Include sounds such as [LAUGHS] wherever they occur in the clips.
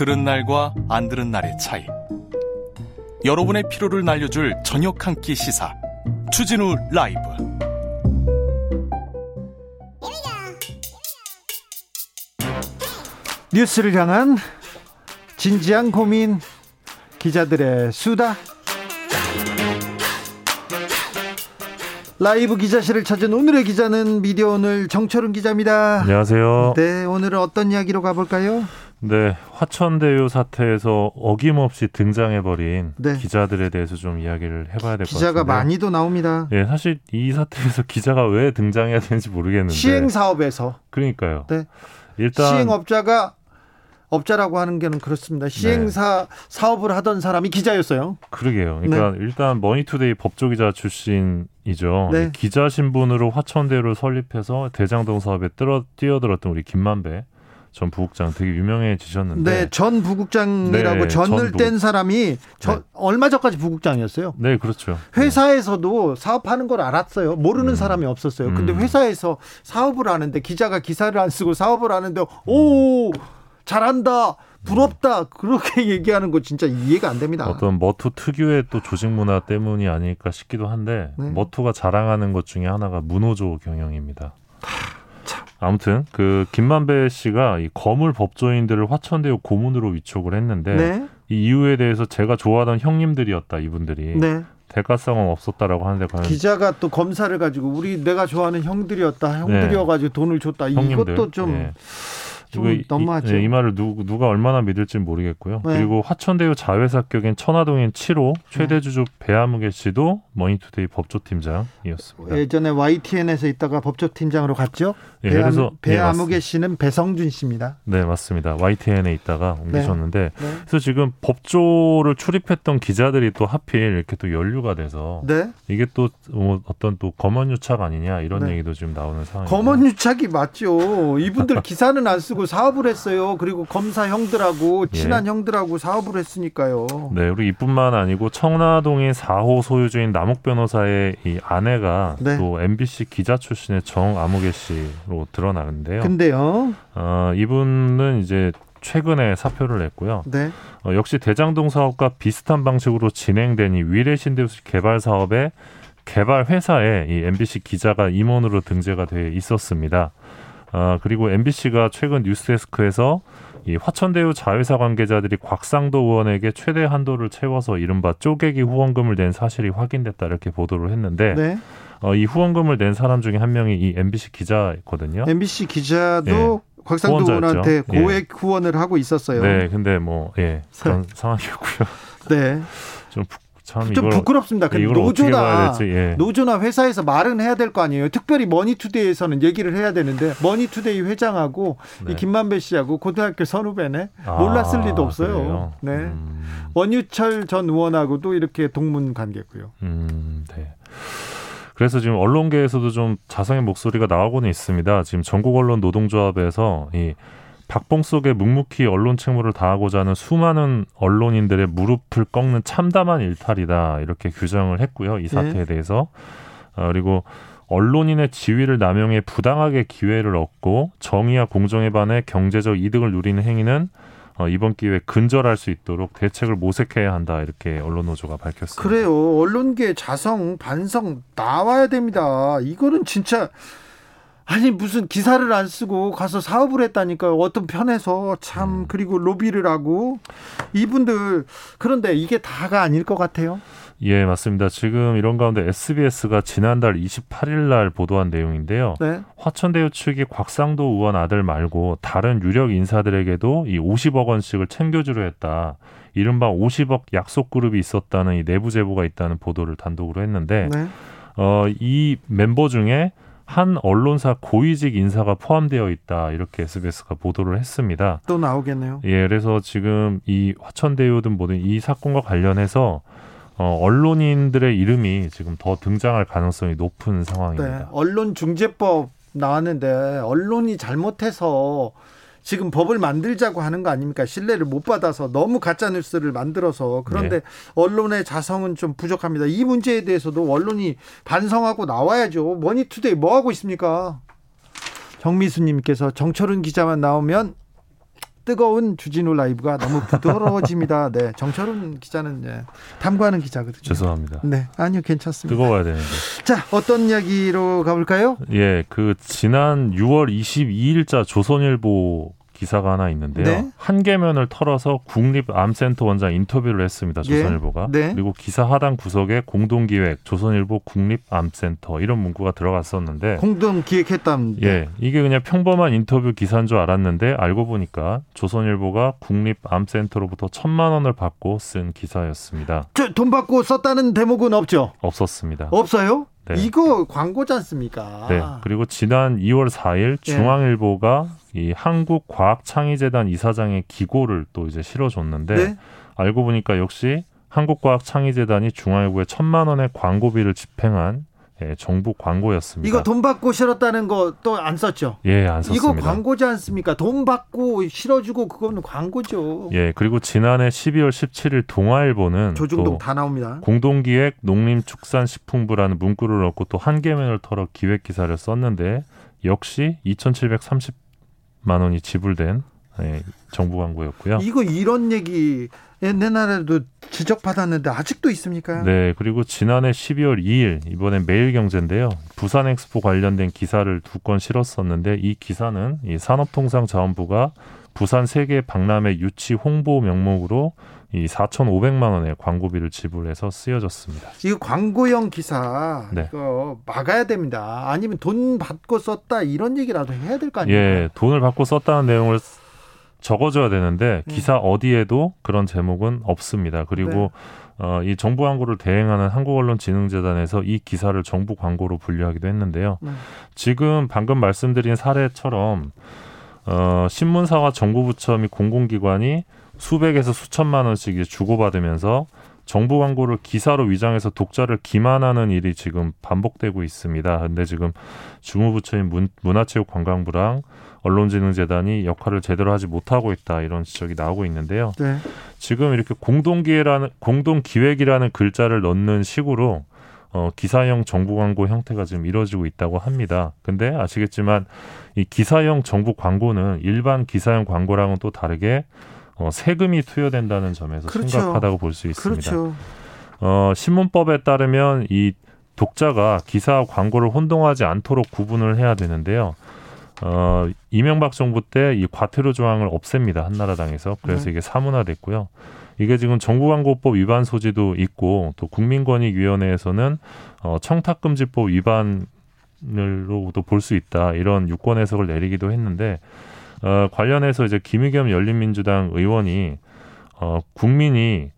들은 날과 안 들은 날의 차이. 여러분의 피로를 날려줄 저녁 한 끼 시사. 추진우 라이브. 뉴스를 향한 진지한 고민 기자들의 수다 라이브 기자실을 찾은 오늘의 기자는 미디어 오늘 정철은 기자입니다. 안녕하세요. 네, 오늘은 어떤 이야기로 가볼까요? 네, 화천대유 사태에서 어김없이 등장해버린 네. 기자들에 대해서 좀 이야기를 해봐야 될 것 같은데 기자가 많이도 나옵니다. 예, 사실 이 사태에서 기자가 왜 등장해야 되는지 모르겠는데 시행 사업에서 그러니까요. 네. 일단 시행업자가 업자라고 하는 게는 그렇습니다. 시행사 사업을 하던 사람이 기자였어요. 그러게요. 그러니까 일단 머니투데이 법조기자 출신이죠. 네. 기자 신분으로 화천대유를 설립해서 대장동 사업에 뛰어, 뛰어들었던 우리 김만배 전 부국장 되게 유명해지셨는데 네, 전 부국장이라고 네, 전을 전 뗀 사람이 저, 네. 얼마 전까지 부국장이었어요. 네, 그렇죠. 회사에서도 사업하는 걸 알았어요. 모르는 음. 사람이 없었어요. 근데 음. 회사에서 사업을 하는데 기자가 기사를 안 쓰고 사업을 하는데 오 잘한다 부럽다 그렇게 [LAUGHS] 얘기하는 거 진짜 이해가 안 됩니다. 어떤 머투 특유의 또 조직 문화 때문이 아닐까 싶기도 한데 네. 머투가 자랑하는 것 중에 하나가 문호조 경영입니다. 아무튼 그 김만배 씨가 이 거물 법조인들을 화천대유 고문으로 위촉을 했는데 네, 이 이유에 대해서 제가 좋아하던 형님들이었다 이분들이 네. 대가성은 없었다라고 하는데 과연 기자가 또 검사를 가지고 우리 내가 좋아하는 형들이었다 형들이어가지고 돈을 줬다 네. 형님들 이것도 좀 예. 좀 이거 이- 너무하죠. 이, 이 말을 누, 누가 얼마나 믿을지 모르겠고요. 네. 그리고 화천대유 자회사격인 천화동인 7호 최대 주주 배아무개 씨도 머니투데이 법조팀장이었습니다. 예전에 YTN에서 있다가 법조팀장으로 갔죠. 예, 배암, 그래서 예, 배아무개 씨는 배성준 씨입니다. 네, 맞습니다. YTN에 있다가 옮기셨는데 네. 그래서 지금 법조를 출입했던 기자들이 또 하필 이렇게 또 연루가 돼서 네. 이게 또 뭐 어떤 또 검언 유착 아니냐 이런 네. 얘기도 지금 나오는 상황입니다. 검언 유착이 맞죠. 이분들 기사는 안 쓰고 사업을 했어요. 그리고 검사 형들하고 친한 형들하고 사업을 했으니까요. 네, 그리고 이뿐만 아니고 청라동인 4호 소유주인 남욱 변호사의 이 아내가 네. 또 MBC 기자 출신의 정아무개 씨로 드러나는데요. 근데요. 어, 이분은 이제 최근에 사표를 냈고요. 네. 어, 역시 대장동 사업과 비슷한 방식으로 진행된 이 위례신도시 개발 사업의 개발 회사에 이 MBC 기자가 임원으로 등재가 돼 있었습니다. 아, 그리고 MBC가 최근 뉴스데스크에서 이 화천대유 자회사 관계자들이 곽상도 의원에게 최대 한도를 채워서 이른바 쪼개기 후원금을 낸 사실이 확인됐다 이렇게 보도를 했는데 네. 어, 이 후원금을 낸 사람 중에 한 명이 이 MBC 기자거든요. MBC 기자도 곽상도 예. 후원자였죠. 의원한테 예. 고액 후원을 하고 있었어요. 네, 근데 뭐 예, 그런 상황이었고요. 네. 좀 참 좀 부끄럽습니다. 근데 노조나 예. 노조나 회사에서 말은 해야 될 거 아니에요. 특별히 머니투데이에서는 얘기를 해야 되는데 머니투데이 회장하고 네. 이 김만배 씨하고 고등학교 선후배네 아, 몰랐을 리도 없어요. 그래요? 네. 음, 원유철 전 의원하고도 이렇게 동문 관계고요. 음, 네. 그래서 지금 언론계에서도 좀 자성의 목소리가 나오고는 있습니다. 지금 전국 언론 노동조합에서 이 박봉 속에 묵묵히 언론 책무를 다하고자 하는 수많은 언론인들의 무릎을 꺾는 참담한 일탈이다 이렇게 규정을 했고요. 이 사태에 대해서 어, 그리고 언론인의 지위를 남용해 부당하게 기회를 얻고 정의와 공정에 반해 경제적 이득을 누리는 행위는 어, 이번 기회에 근절할 수 있도록 대책을 모색해야 한다 이렇게 언론 노조가 밝혔습니다. 그래요. 언론계 자성 반성 나와야 됩니다. 이거는 진짜 아니 무슨 기사를 안 쓰고 가서 사업을 했다니까요. 어떤 편에서 참 음. 그리고 로비를 하고 이분들 그런데 이게 다가 아닐 것 같아요. 예, 맞습니다. 지금 이런 가운데 SBS가 지난달 28일 날 보도한 내용인데요. 네. 화천대유 측이 곽상도 의원 아들 말고 다른 유력 인사들에게도 이 50억 원씩을 챙겨주려 했다. 이른바 50억 약속 그룹이 있었다는 이 내부 제보가 있다는 보도를 단독으로 했는데 네. 어, 이 멤버 중에 한 언론사 고위직 인사가 포함되어 있다 이렇게 SBS가 보도를 했습니다. 또 나오겠네요. 예, 그래서 지금 이 화천대유 등 모든 이 사건과 관련해서 어, 언론인들의 이름이 지금 더 등장할 가능성이 높은 상황입니다. 네, 언론중재법 나왔는데 언론이 잘못해서 지금 법을 만들자고 하는 거 아닙니까? 신뢰를 못 받아서 너무 가짜 뉴스를 만들어서 그런데 네. 언론의 자성은 좀 부족합니다. 이 문제에 대해서도 언론이 반성하고 나와야죠. 머니투데이 뭐 하고 있습니까? 정미수님께서 정철운 기자만 나오면 뜨거운 주진우 라이브가 너무 부드러워집니다. [LAUGHS] 네, 정철운 기자는 네, 탐구하는 기자거든요. 죄송합니다. 네, 아니요, 괜찮습니다. 뜨거워야 되는데. 자, 어떤 이야기로 가볼까요? 예, 그 지난 6월 22일자 조선일보 기사가 하나 있는데요. 네? 한 개 면을 털어서 국립암센터 원장 인터뷰를 했습니다. 예. 조선일보가. 네? 네. 그리고 기사 하단 구석에 공동기획 조선일보 국립암센터 이런 문구가 들어갔었는데 공동기획했답 예, 이게 그냥 평범한 인터뷰 기사인 줄 알았는데 알고 보니까 조선일보가 국립암센터로부터 천만 원을 받고 쓴 기사였습니다. 저 돈 받고 썼다는 대목은 없죠? 없었습니다. 없어요? 네. 이거 광고지 않습니까? 네. 그리고 지난 2월 4일 중앙일보가 이 한국과학창의재단 이사장의 기고를 또 이제 실어줬는데 네? 알고 보니까 역시 한국과학창의재단이 중앙일보에 천만 원의 광고비를 집행한 예, 정부 광고였습니다. 이거 돈 받고 실었다는 거 또 안 썼죠? 예, 안 썼습니다. 이거 광고지 않습니까? 돈 받고 실어주고 그거는 광고죠. 예, 그리고 지난해 12월 17일 동아일보는 조중동 다 나옵니다. 공동기획 농림축산식품부라는 문구를 넣고 또 한계면을 털어 기획 기사를 썼는데 역시 2,730만 원이 지불된 예, 정부 광고였고요. 이거 이런 얘기 옛날에도 지적받았는데 아직도 있습니까? 네, 그리고 지난해 12월 2일 이번엔 매일경제인데요. 부산 엑스포 관련된 기사를 두 건 실었었는데 이 기사는 이 산업통상자원부가 부산 세계 박람회 유치 홍보 명목으로 이 4,500만 원의 광고비를 지불해서 쓰여졌습니다. 이거 광고형 기사 네. 이거 막아야 됩니다. 아니면 돈 받고 썼다 이런 얘기라도 해야 될 거 아니에요? 예, 돈을 받고 썼다는 내용을 적어줘야 되는데 네. 기사 어디에도 그런 제목은 없습니다. 그리고 네. 어, 이 정부 광고를 대행하는 한국언론진흥재단에서 이 기사를 정부 광고로 분류하기도 했는데요. 네. 지금 방금 말씀드린 사례처럼 어, 신문사와 정부 부처 및 공공기관이 수백에서 수천만 원씩 주고받으면서 정부 광고를 기사로 위장해서 독자를 기만하는 일이 지금 반복되고 있습니다. 근데 지금 주무부처인 문, 문화체육관광부랑 언론진흥재단이 역할을 제대로 하지 못하고 있다 이런 지적이 나오고 있는데요. 네. 지금 이렇게 공동기획이라는 공동기획이라는 글자를 넣는 식으로 어, 기사형 정부 광고 형태가 지금 이루어지고 있다고 합니다. 근데 아시겠지만 이 기사형 정부 광고는 일반 기사형 광고랑은 또 다르게 어, 세금이 투여된다는 점에서 그렇죠. 심각하다고 볼 수 있습니다. 그렇죠. 어, 신문법에 따르면 이 독자가 기사와 광고를 혼동하지 않도록 구분을 해야 되는데요. 어, 이명박 정부 때 이 과태료 조항을 없앱니다. 한나라당에서. 그래서 네. 이게 사문화됐고요. 이게 지금 정부광고법 위반 소지도 있고 또 국민권익위원회에서는 어, 청탁금지법 위반으로도 볼 수 있다. 이런 유권 해석을 내리기도 했는데 어, 관련해서 이제 김의겸 열린민주당 의원이 어, 국민이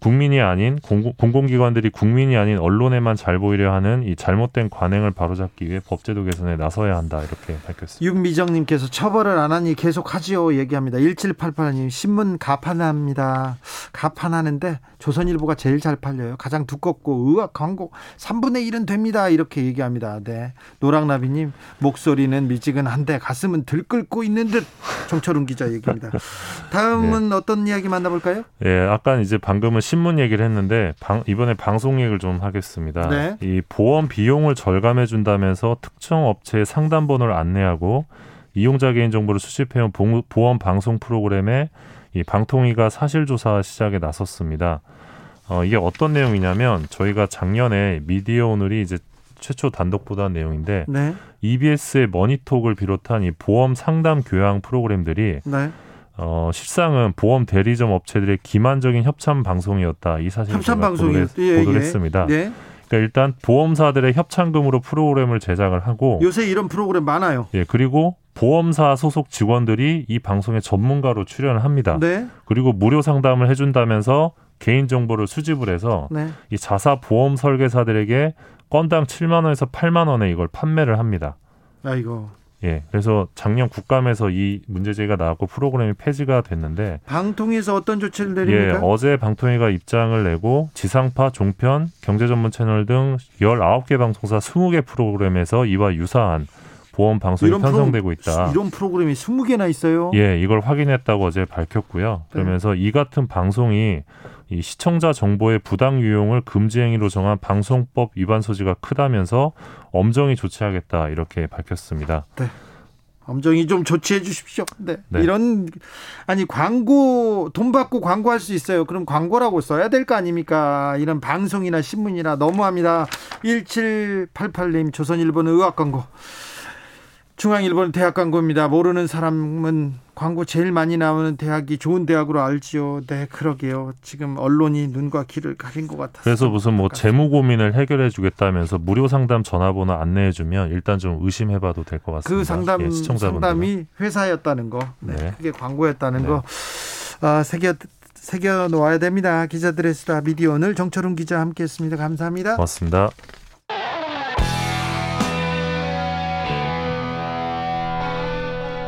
국민이 아닌 공공, 공공 기관들이 국민이 아닌 언론에만 잘 보이려 하는 이 잘못된 관행을 바로잡기 위해 법제도 개선에 나서야 한다 이렇게 밝혔습니다. 윤미정님께서 처벌을 안 하니 계속 하지요 얘기합니다. 1788님 신문 가판합니다. 가판하는데 조선일보가 제일 잘 팔려요. 가장 두껍고 의학 광고 3분의 1은 됩니다. 이렇게 얘기합니다. 네. 노랑나비님 목소리는 미지근한데 가슴은 들끓고 있는 듯 정철웅 기자 얘기입니다. 다음은 네. 어떤 이야기 만나볼까요? 예, 아까 이제 방금은 신문 얘기를 했는데 방, 이번에 방송 얘기를 좀 하겠습니다. 네. 이 보험 비용을 절감해 준다면서 특정 업체의 상담 번호를 안내하고 이용자 개인 정보를 수집해온 보험 방송 프로그램에 이 방통위가 사실조사 시작에 나섰습니다. 어, 이게 어떤 내용이냐면 저희가 작년에 미디어 오늘이 이제 최초 단독 보도한 내용인데 네. EBS의 머니톡을 비롯한 이 보험 상담 교양 프로그램들이 네. 어, 실상은 보험 대리점 업체들의 기만적인 협찬 방송이었다. 이 사실을 협찬 방송을 예, 보도를 예. 했습니다. 예. 그러니까 일단 보험사들의 협찬금으로 프로그램을 제작을 하고 요새 이런 프로그램 많아요. 예, 그리고 보험사 소속 직원들이 이 방송에 전문가로 출연을 합니다. 네. 그리고 무료 상담을 해준다면서 개인 정보를 수집을 해서 네. 이 자사 보험 설계사들에게 건당 7만 원에서 8만 원에 이걸 판매를 합니다. 아이고. 예. 그래서 작년 국감에서 이 문제 제기가 나왔고 프로그램이 폐지가 됐는데 방통위에서 어떤 조치를 예, 내립니까? 어제 방통위가 입장을 내고 지상파, 종편, 경제 전문 채널 등 19개 방송사 20개 프로그램에서 이와 유사한 보험 방송이 편성되고 있다. 이런 프로그램이 20개나 있어요. 예, 이걸 확인했다고 어제 밝혔고요. 그러면서 이 같은 방송이 이 시청자 정보의 부당 유용을 금지 행위로 정한 방송법 위반 소지가 크다면서 엄정히 조치하겠다 이렇게 밝혔습니다. 엄정히 좀 조치해 주십시오. 네. 네. 이런 아니 광고 돈 받고 광고할 수 있어요. 그럼 광고라고 써야 될 거 아닙니까? 이런 방송이나 신문이나 너무합니다. 1788님 조선일보는 의학 광고. 중앙일보는 대학 광고입니다. 모르는 사람은 광고 제일 많이 나오는 대학이 좋은 대학으로 알지요. 네, 그러게요. 지금 언론이 눈과 귀를 가린 것 같아서. 그래서 무슨 뭐 재무 고민을 해결해 주겠다면서 무료 상담 전화번호 안내해 주면 일단 좀 의심해 봐도 될 것 같습니다. 그 상담 예. 상담이 회사였다는 거, 네, 네. 그게 광고였다는 네. 거, 아, 새겨 새겨 놓아야 됩니다. 기자들의 수다 미디어 오늘 정철웅 기자 함께했습니다. 감사합니다. 고맙습니다.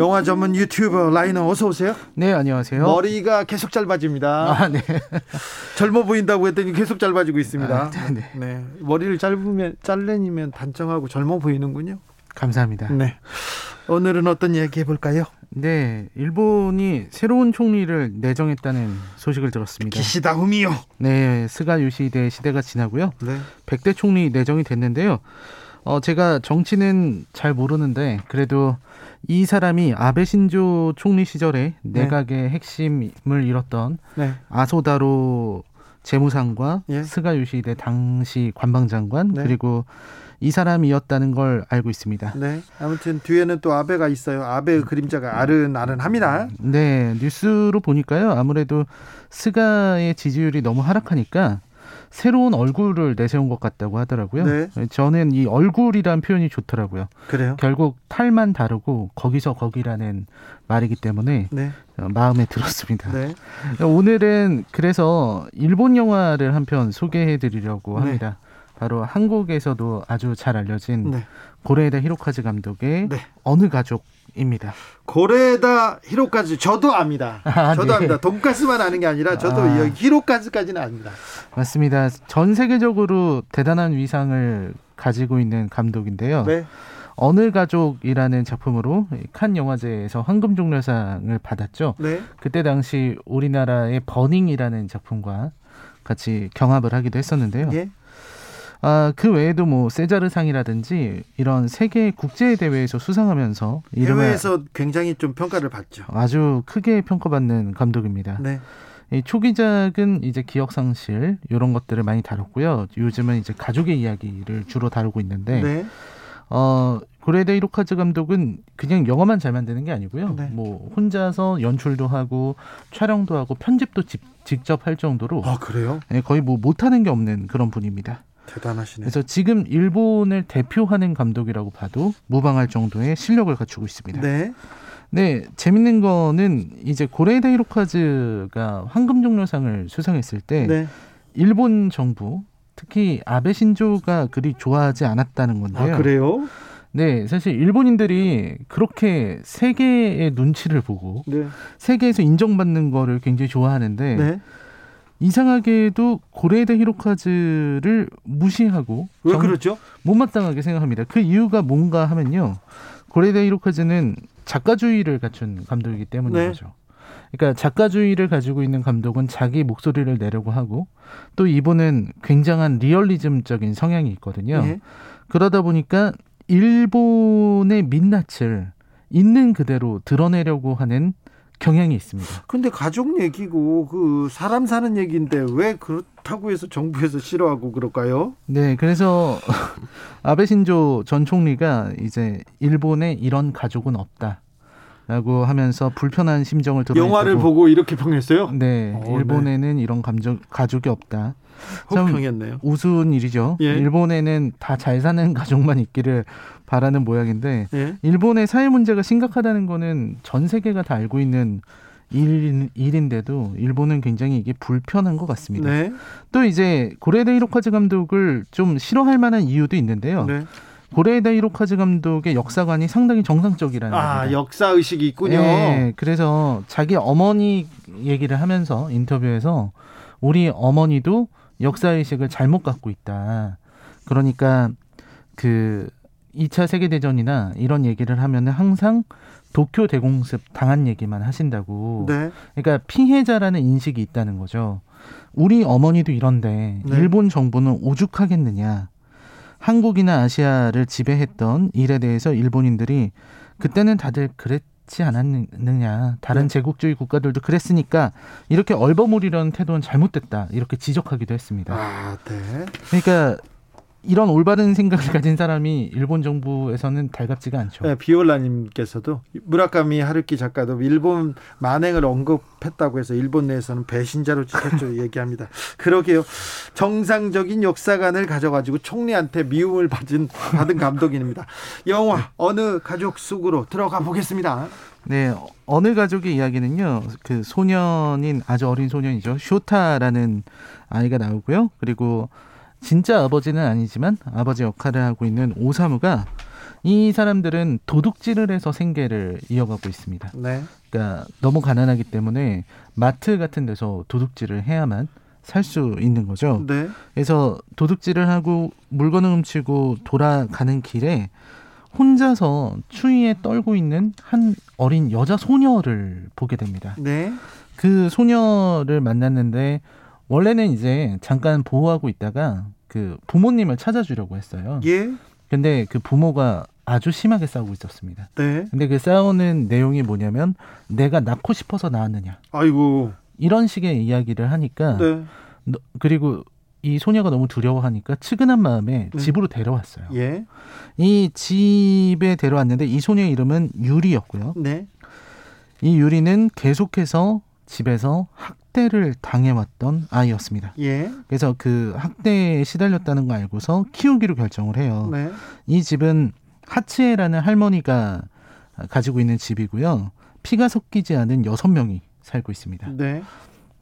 영화 전문 유튜버 라이너 어서 오세요. 네, 안녕하세요. 머리가 계속 짧아집니다. 아, 네. 젊어 보인다고 했더니 계속 짧아지고 있습니다. 아, 네. 네. 머리를 짧으면 잘라니면 단정하고 젊어 보이는군요. 감사합니다. 네. 오늘은 어떤 이야기 해볼까요? 네, 일본이 새로운 총리를 내정했다는 소식을 들었습니다. 기시다 후미오. 네, 스가 요시히데 시대가 지나고요. 네. 100대 총리 내정이 됐는데요. 어, 제가 정치는 잘 모르는데 그래도 이 사람이 아베 신조 총리 시절에 네. 내각의 핵심을 이뤘던 네. 아소다로 재무상과 예. 스가 요시대 당시 관방장관 네. 그리고 이 사람이었다는 걸 알고 있습니다. 네. 아무튼 뒤에는 또 아베가 있어요. 아베의 그림자가 아른아른합니다. 네, 뉴스로 보니까요. 아무래도 스가의 지지율이 너무 하락하니까 새로운 얼굴을 내세운 것 같다고 하더라고요. 네. 저는 이 얼굴이란 표현이 좋더라고요. 그래요? 결국 탈만 다르고 거기서 거기라는 말이기 때문에 네. 어, 마음에 들었습니다. 네. 오늘은 그래서 일본 영화를 한 편 소개해 드리려고 네. 합니다. 바로 한국에서도 아주 잘 알려진 네. 고레에다 히로카즈 감독의 네. 어느 가족 입니다. 고레다 히로까지 저도 압니다. [LAUGHS] 아, 저도 네. 압니다. 돈가스만 아는 게 아니라 저도 아. 히로까지까지는 압니다. 맞습니다. 전 세계적으로 대단한 위상을 가지고 있는 감독인데요. 네. 어느 가족이라는 작품으로 칸 영화제에서 황금 종려상을 받았죠. 네. 그때 당시 우리나라의 버닝이라는 작품과 같이 경합을 하기도 했었는데요. 예. 아, 그 외에도 뭐 세자르상이라든지 이런 세계 국제 대회에서 수상하면서 해외에서 굉장히 좀 평가를 받죠. 아주 크게 평가받는 감독입니다. 네. 이 초기작은 이제 기억 상실 이런 것들을 많이 다뤘고요. 요즘은 이제 가족의 이야기를 주로 다루고 있는데 네. 어 고레데 이로카즈 감독은 그냥 영화만 잘 만드는 게 아니고요. 네. 뭐 혼자서 연출도 하고 촬영도 하고 편집도 직, 직접 할 정도로 아, 그래요? 예, 거의 뭐 못하는 게 없는 그런 분입니다. 대단하시네. 그래서 지금 일본을 대표하는 감독이라고 봐도 무방할 정도의 실력을 갖추고 있습니다. 네. 네, 재밌는 거는 이제 고레이다 히로카즈가 황금 종려상을 수상했을 때 네. 일본 정부 특히 아베 신조가 그리 좋아하지 않았다는 건데요. 아, 그래요? 네, 사실 일본인들이 그렇게 세계의 눈치를 보고 네. 세계에서 인정받는 거를 굉장히 좋아하는데 네. 이상하게도 고레이다 히로카즈를 무시하고 왜 정- 그렇죠? 못마땅하게 생각합니다. 그 이유가 뭔가 하면요. 고레이다 히로카즈는 작가주의를 갖춘 감독이기 때문인 네. 거죠. 그러니까 작가주의를 가지고 있는 감독은 자기 목소리를 내려고 하고 또 이분은 굉장한 리얼리즘적인 성향이 있거든요. 예. 그러다 보니까 일본의 민낯을 있는 그대로 드러내려고 하는 경향이 있습니다. 근데 가족 얘기고 그 사람 사는 얘기인데 왜 그렇다고 해서 정부에서 싫어하고 그럴까요? 네, 그래서 [LAUGHS] 아베 신조 전 총리가 이제 일본에 이런 가족은 없다. 라고 하면서 불편한 심정을 드러냈다고. 영화를 보고 이렇게 평했어요? 네, 어, 일본에는 이런 감정 가족이 없다. 참 혹평했네요. 우스운 일이죠. 예. 일본에는 다 잘 사는 가족만 있기를 바라는 모양인데 예. 일본의 사회 문제가 심각하다는 거는 전 세계가 다 알고 있는 일, 일인데도 일본은 굉장히 이게 불편한 것 같습니다. 네. 또 이제 고레데 히로카즈 감독을 좀 싫어할 만한 이유도 있는데요. 네. 고레데 히로카즈 감독의 역사관이 상당히 정상적이라는 아, 겁니다. 역사 의식이 있군요. 네, 그래서 자기 어머니 얘기를 하면서 인터뷰에서 우리 어머니도 역사 의식을 잘못 갖고 있다. 그러니까 그 2차 세계 대전이나 이런 얘기를 하면은 항상 도쿄 대공습 당한 얘기만 하신다고. 네. 그러니까 피해자라는 인식이 있다는 거죠. 우리 어머니도 이런데 네. 일본 정부는 오죽하겠느냐. 한국이나 아시아를 지배했던 일에 대해서 일본인들이 그때는 다들 그랬지 않았느냐. 다른 네. 제국주의 국가들도 그랬으니까 이렇게 얼버무리려는 태도는 잘못됐다. 이렇게 지적하기도 했습니다. 아, 네. 그러니까 이런 올바른 생각을 가진 사람이 일본 정부에서는 달갑지가 않죠. 네, 비올라님께서도 무라카미 하루키 작가도 일본 만행을 언급했다고 해서 일본 내에서는 배신자로 찍혔죠 [LAUGHS] 얘기합니다. 그러게요. 정상적인 역사관을 가져가지고 총리한테 미움을 받은 받은 감독입니다. 영화 어느 가족 속으로 들어가 보겠습니다. 네, 어느 가족의 이야기는요. 그 소년인 아주 어린 소년이죠. 쇼타라는 아이가 나오고요. 그리고 진짜 아버지는 아니지만 아버지 역할을 하고 있는 오사무가 이 사람들은 도둑질을 해서 생계를 이어가고 있습니다. 네. 그러니까 너무 가난하기 때문에 마트 같은 데서 도둑질을 해야만 살 수 있는 거죠. 네. 그래서 도둑질을 하고 물건을 훔치고 돌아가는 길에 혼자서 추위에 떨고 있는 한 어린 여자 소녀를 보게 됩니다. 네. 그 소녀를 만났는데 원래는 이제 잠깐 보호하고 있다가 그 부모님을 찾아주려고 했어요. 예. 근데 그 부모가 아주 심하게 싸우고 있었습니다. 네. 근데 그 싸우는 내용이 뭐냐면 내가 낳고 싶어서 낳았느냐 아이고. 이런 식의 이야기를 하니까 네. 너- 그리고 이 소녀가 너무 두려워하니까 측은한 마음에 네. 집으로 데려왔어요. 예. 이 집에 데려왔는데 이 소녀의 이름은 유리였고요. 네. 이 유리는 계속해서 집에서 학 대를 당해왔던 아이였습니다. 예. 그래서 그 학대에 시달렸다는 거 알고서 키우기로 결정을 해요. 네. 이 집은 하치에라는 할머니가 가지고 있는 집이고요. 피가 섞이지 않은 여섯 명이 살고 있습니다. 네.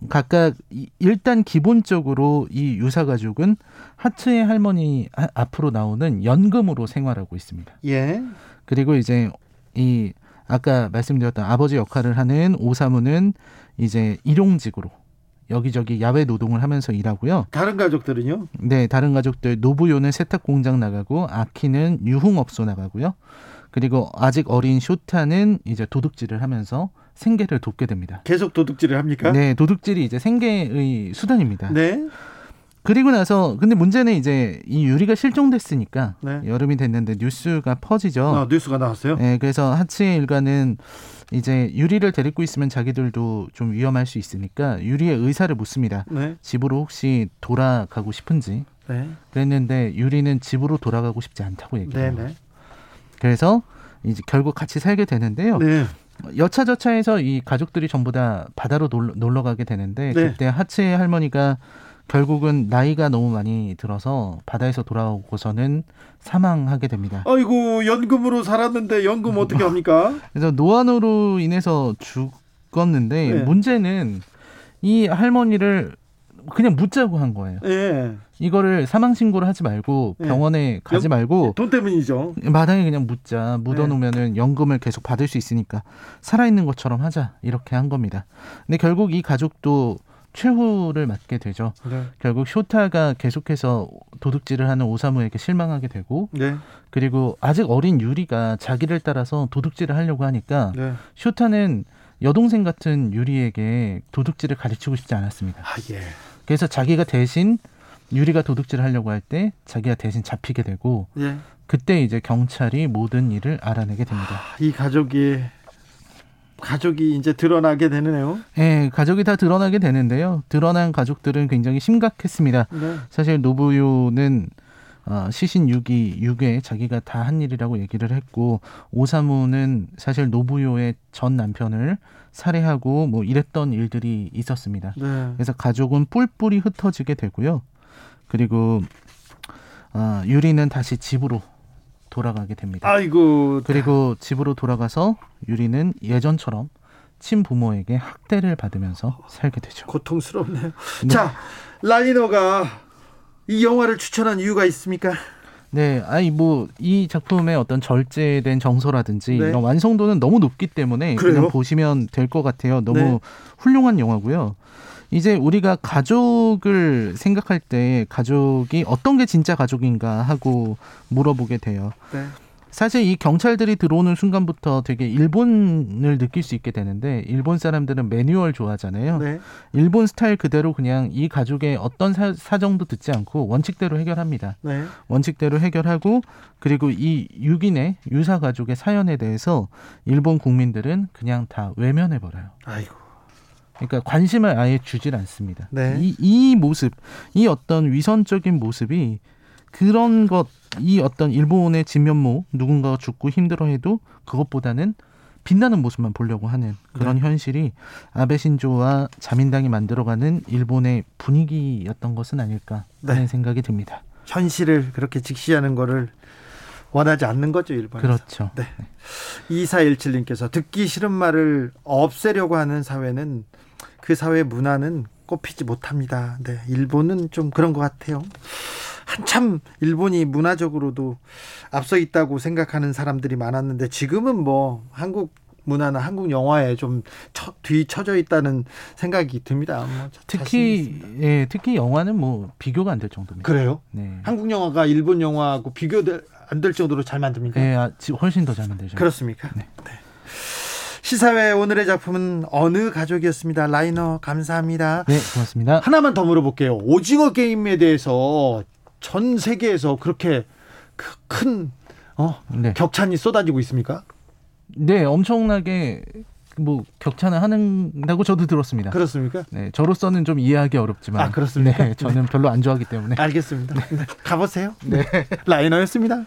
각각 이- 일단 기본적으로 이 유사 가족은 하츠의 할머니 아- 앞으로 나오는 연금으로 생활하고 있습니다. 예. 그리고 이제 이 아까 말씀드렸던 아버지 역할을 하는 오사무는 이제 일용직으로 여기저기 야외 노동을 하면서 일하고요. 다른 가족들은요? 네, 다른 가족들 노부요는 세탁 공장 나가고 아키는 유흥업소 나가고요. 그리고 아직 어린 쇼타는 이제 도둑질을 하면서 생계를 돕게 됩니다. 계속 도둑질을 합니까? 네, 도둑질이 이제 생계의 수단입니다. 네. 그리고 나서 근데 문제는 이제 이 유리가 실종됐으니까 네. 여름이 됐는데 뉴스가 퍼지죠. 어, 뉴스가 나왔어요. 네, 그래서 하츠의 일가는 이제 유리를 데리고 있으면 자기들도 좀 위험할 수 있으니까 유리의 의사를 묻습니다. 네. 집으로 혹시 돌아가고 싶은지 네. 그랬는데 유리는 집으로 돌아가고 싶지 않다고 네. 얘기해요. 네. 그래서 이제 결국 같이 살게 되는데요. 네. 여차저차해서 이 가족들이 전부 다 바다로 놀러, 놀러 가게 되는데 네. 그때 하츠의 할머니가 결국은 나이가 너무 많이 들어서 바다에서 돌아오고서는 사망하게 됩니다. 아이고 연금으로 살았는데 연금 어떻게 합니까? [LAUGHS] 그래서 노안으로 인해서 죽었는데 네. 문제는 이 할머니를 그냥 묻자고 한 거예요. 예. 이거를 사망 신고를 하지 말고 네. 병원에 가지 연- 말고 돈 때문이죠. 마당에 그냥 묻자 묻어 놓으면은 연금을 계속 받을 수 있으니까 살아 있는 것처럼 하자 이렇게 한 겁니다. 근데 결국 이 가족도 최후를 맞게 되죠. 네. 결국 쇼타가 계속해서 도둑질을 하는 오사무에게 실망하게 되고 네. 그리고 아직 어린 유리가 자기를 따라서 도둑질을 하려고 하니까 네. 쇼타는 여동생 같은 유리에게 도둑질을 가르치고 싶지 않았습니다. 아 예. 그래서 자기가 대신 유리가 도둑질을 하려고 할 때 자기가 대신 잡히게 되고 예. 그때 이제 경찰이 모든 일을 알아내게 됩니다. 이 가족이 가족이 이제 드러나게 되네요. 예, 가족이 다 드러나게 되는데요. 드러난 가족들은 굉장히 심각했습니다. 네. 사실 노부요는 어, 시신 6위, 6회 자기가 다 한 일이라고 얘기를 했고 오사무는 사실 노부요의 전 남편을 살해하고 뭐 이랬던 일들이 있었습니다. 네. 그래서 가족은 뿔뿔이 흩어지게 되고요. 그리고 어, 유리는 다시 집으로 돌아가게 됩니다. 아이고. 그리고 집으로 돌아가서 유리는 예전처럼 친부모에게 학대를 받으면서 살게 되죠. 고통스럽네요. 네. 자, 라이너가 이 영화를 추천한 이유가 있습니까? 네, 아니 뭐 이 작품의 어떤 절제된 정서라든지 네. 이런 완성도는 너무 높기 때문에 그래요? 그냥 보시면 될 것 같아요. 너무 네. 훌륭한 영화고요. 이제 우리가 가족을 생각할 때 가족이 어떤 게 진짜 가족인가 하고 물어보게 돼요. 네. 사실 이 경찰들이 들어오는 순간부터 되게 일본을 느낄 수 있게 되는데 일본 사람들은 매뉴얼 좋아하잖아요. 네. 일본 스타일 그대로 그냥 이 가족의 어떤 사, 사정도 듣지 않고 원칙대로 해결합니다. 네. 원칙대로 해결하고 그리고 이 6인의 유사 가족의 사연에 대해서 일본 국민들은 그냥 다 외면해 버려요. 아이고. 그러니까 관심을 아예 주질 않습니다. 네. 이, 이 모습, 이 어떤 위선적인 모습이 그런 것, 이 어떤 일본의 진면모, 누군가가 죽고 힘들어해도 그것보다는 빛나는 모습만 보려고 하는 그런 네. 현실이 아베 신조와 자민당이 만들어가는 일본의 분위기였던 것은 아닐까 하는 네. 생각이 듭니다. 현실을 그렇게 직시하는 거를 원하지 않는 거죠, 일본에서. 그렇죠. 네. 2417님께서 듣기 싫은 말을 없애려고 하는 사회는 그 사회 문화는 꼽히지 못합니다. 네, 일본은 좀 그런 것 같아요. 한참 일본이 문화적으로도 앞서 있다고 생각하는 사람들이 많았는데 지금은 뭐 한국 문화나 한국 영화에 좀 처, 뒤처져 있다는 생각이 듭니다. 뭐 특히. 예, 특히 영화는 뭐 비교가 안 될 정도입니다. 그래요? 네. 한국 영화가 일본 영화하고 비교될 안 될 정도로 잘 만듭니까? 예, 아, 지- 훨씬 더 잘 만들죠. 그렇습니까? 네. 네. 시사회 오늘의 작품은 어느 가족이었습니다. 라이너 감사합니다. 네, 고맙습니다. 하나만 더 물어볼게요. 오징어 게임에 대해서 전 세계에서 그렇게 그큰 어, 네. 격찬이 쏟아지고 있습니까? 네, 엄청나게 뭐 격찬을 하는다고 저도 들었습니다. 그렇습니까? 네, 저로서는 좀 이해하기 어렵지만. 아, 그렇습니까? 네, 저는 별로 안 좋아하기 때문에. 알겠습니다. 네. 가보세요. 네. 라이너였습니다.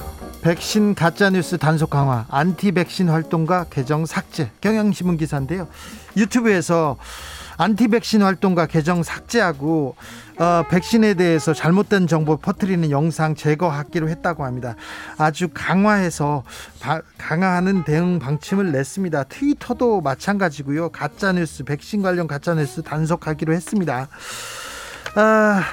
백신 가짜뉴스 단속 강화 안티 백신 활동가 계정 삭제 경향신문 기사인데요 유튜브에서 안티 백신 활동가 계정 삭제하고 어, 백신에 대해서 잘못된 정보 퍼뜨리는 영상 제거하기로 했다고 합니다. 아주 강화해서 바- 강화하는 대응 방침을 냈습니다. 트위터도 마찬가지고요. 가짜뉴스 백신 관련 가짜뉴스 단속하기로 했습니다. 아,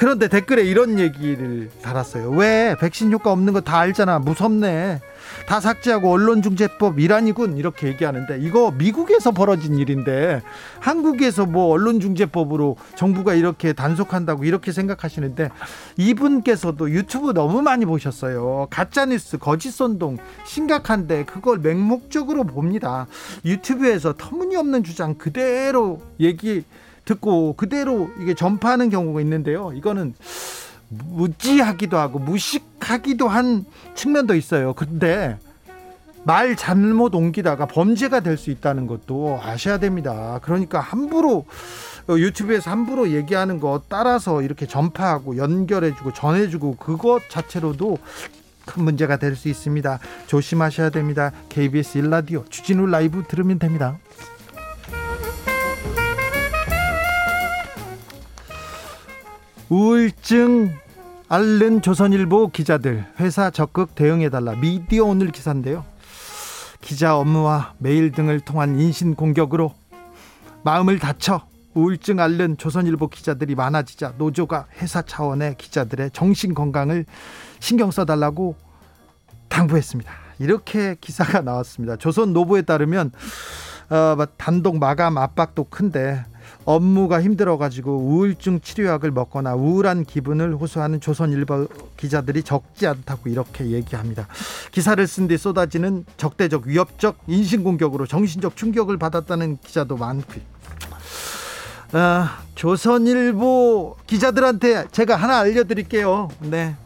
그런데 댓글에 이런 얘기를 달았어요. 왜 백신 효과 없는 거 다 알잖아. 무섭네. 다 삭제하고 언론중재법 일환이군 이렇게 얘기하는데 이거 미국에서 벌어진 일인데 한국에서 뭐 언론중재법으로 정부가 이렇게 단속한다고 이렇게 생각하시는데 이분께서도 유튜브 너무 많이 보셨어요. 가짜뉴스 거짓선동 심각한데 그걸 맹목적으로 봅니다. 유튜브에서 터무니없는 주장 그대로 얘기 듣고 그대로 이게 전파하는 경우가 있는데요. 이거는 무지하기도 하고 무식하기도 한 측면도 있어요. 근데 말 잘못 옮기다가 범죄가 될 수 있다는 것도 아셔야 됩니다. 그러니까 함부로 어, 유튜브에서 함부로 얘기하는 거 따라서 이렇게 전파하고 연결해주고 전해주고 그것 자체로도 큰 문제가 될 수 있습니다. 조심하셔야 됩니다. KBS 일라디오 주진우 라이브 들으면 됩니다. 우울증 앓는 조선일보 기자들 회사 적극 대응해달라 미디어 오늘 기사인데요. 기자 업무와 메일 등을 통한 인신 공격으로 마음을 다쳐 우울증 앓는 조선일보 기자들이 많아지자 노조가 회사 차원의 기자들의 정신 건강을 신경 써달라고 당부했습니다. 이렇게 기사가 나왔습니다. 조선 노보에 따르면 어, 단독 마감 압박도 큰데 업무가 힘들어가지고 우울증 치료약을 먹거나 우울한 기분을 호소하는 조선일보 기자들이 적지 않다고 이렇게 얘기합니다. 기사를 쓴 뒤 쏟아지는 적대적 위협적 인신공격으로 정신적 충격을 받았다는 기자도 많고 아, 조선일보 기자들한테 제가 하나 알려드릴게요. 네.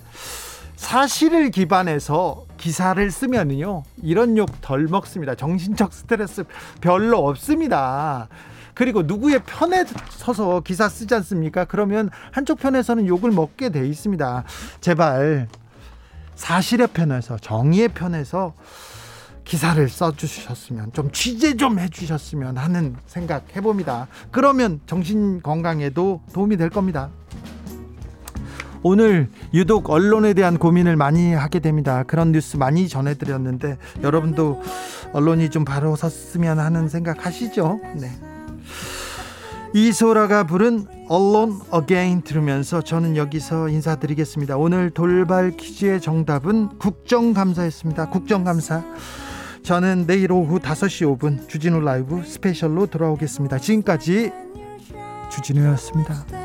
사실을 기반해서 기사를 쓰면요 이런 욕 덜 먹습니다. 정신적 스트레스 별로 없습니다. 그리고 누구의 편에 서서 기사 쓰지 않습니까? 그러면 한쪽 편에서는 욕을 먹게 돼 있습니다. 제발 사실의 편에서 정의의 편에서 기사를 써주셨으면 좀 취재 좀 해주셨으면 하는 생각 해봅니다. 그러면 정신 건강에도 도움이 될 겁니다. 오늘 유독 언론에 대한 고민을 많이 하게 됩니다. 그런 뉴스 많이 전해드렸는데 여러분도 언론이 좀 바로 섰으면 하는 생각 하시죠? 네. 이소라가 부른 Alone Again 들으면서 저는 여기서 인사드리겠습니다. 오늘 돌발 퀴즈의 정답은 국정감사였습니다. 국정감사. 저는 내일 오후 5시 5분 주진우 라이브 스페셜로 돌아오겠습니다. 지금까지 주진우였습니다.